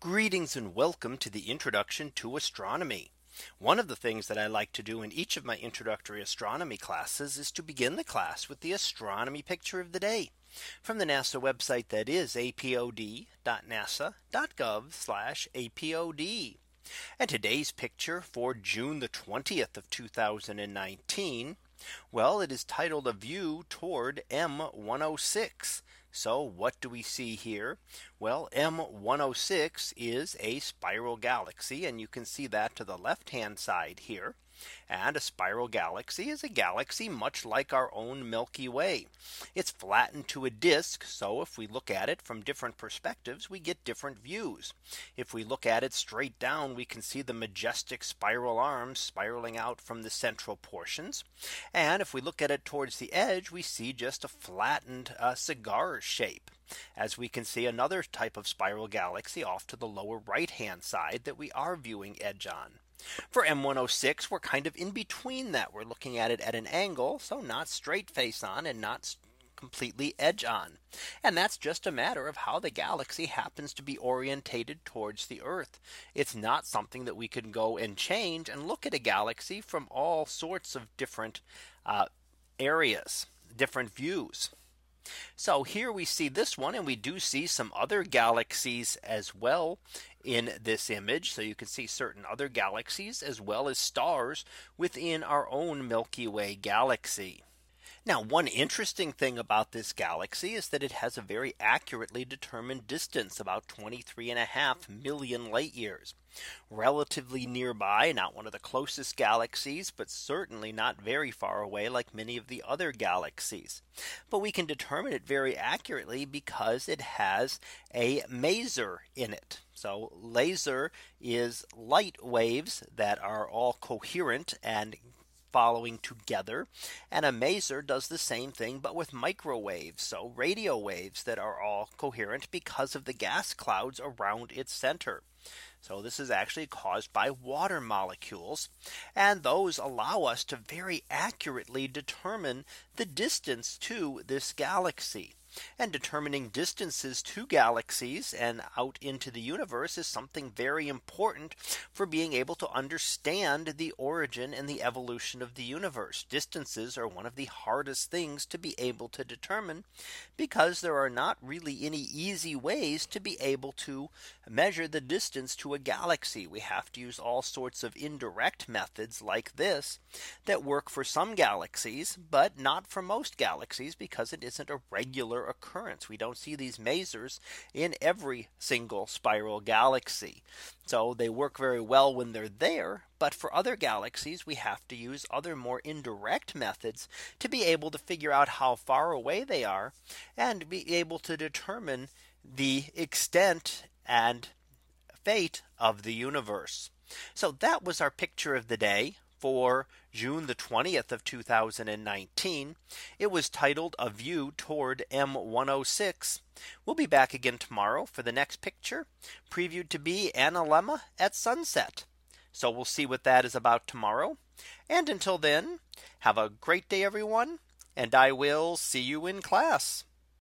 Greetings and welcome to the introduction to astronomy. One of the things that I like to do in each of my introductory astronomy classes is to begin the class with the astronomy picture of the day from the NASA website that is apod.nasa.gov apod. And today's picture for June the 20th of 2019. Well, it is titled a view toward M106. So what do we see here? Well, M106 is a spiral galaxy and you can see that to the left hand side here. And a spiral galaxy is a galaxy much like our own Milky Way. It's flattened to a disk. So if we look at it from different perspectives, we get different views. If we look at it straight down, we can see the majestic spiral arms spiraling out from the central portions. And if we look at it towards the edge, we see just a flattened uh, cigar shape. As we can see another type of spiral galaxy off to the lower right hand side that we are viewing edge on. For M106, we're kind of in between that. We're looking at it at an angle. So not straight face on and not completely edge on. And that's just a matter of how the galaxy happens to be orientated towards the Earth. It's not something that we can go and change and look at a galaxy from all sorts of different uh, areas, different views. So here we see this one and we do see some other galaxies as well in this image. So you can see certain other galaxies as well as stars within our own Milky Way galaxy. Now, one interesting thing about this galaxy is that it has a very accurately determined distance about 23 and a half million light years relatively nearby, not one of the closest galaxies, but certainly not very far away like many of the other galaxies. But we can determine it very accurately because it has a maser in it. So laser is light waves that are all coherent and following together. And a maser does the same thing, but with microwaves. So radio waves that are all coherent because of the gas clouds around its center. So this is actually caused by water molecules. And those allow us to very accurately determine the distance to this galaxy. And determining distances to galaxies and out into the universe is something very important for being able to understand the origin and the evolution of the universe. Distances are one of the hardest things to be able to determine because there are not really any easy ways to be able to measure the distance to a galaxy. We have to use all sorts of indirect methods like this that work for some galaxies, but not for most galaxies because it isn't a regular occurrence. We don't see these masers in every single spiral galaxy. So they work very well when they're there. But for other galaxies, we have to use other more indirect methods to be able to figure out how far away they are and be able to determine the extent and fate of the universe. So that was our picture of the day for June the 20th of 2019. It was titled a view toward M106. We'll be back again tomorrow for the next picture previewed to be Analemma at sunset. So we'll see what that is about tomorrow. And until then, have a great day, everyone. And I will see you in class.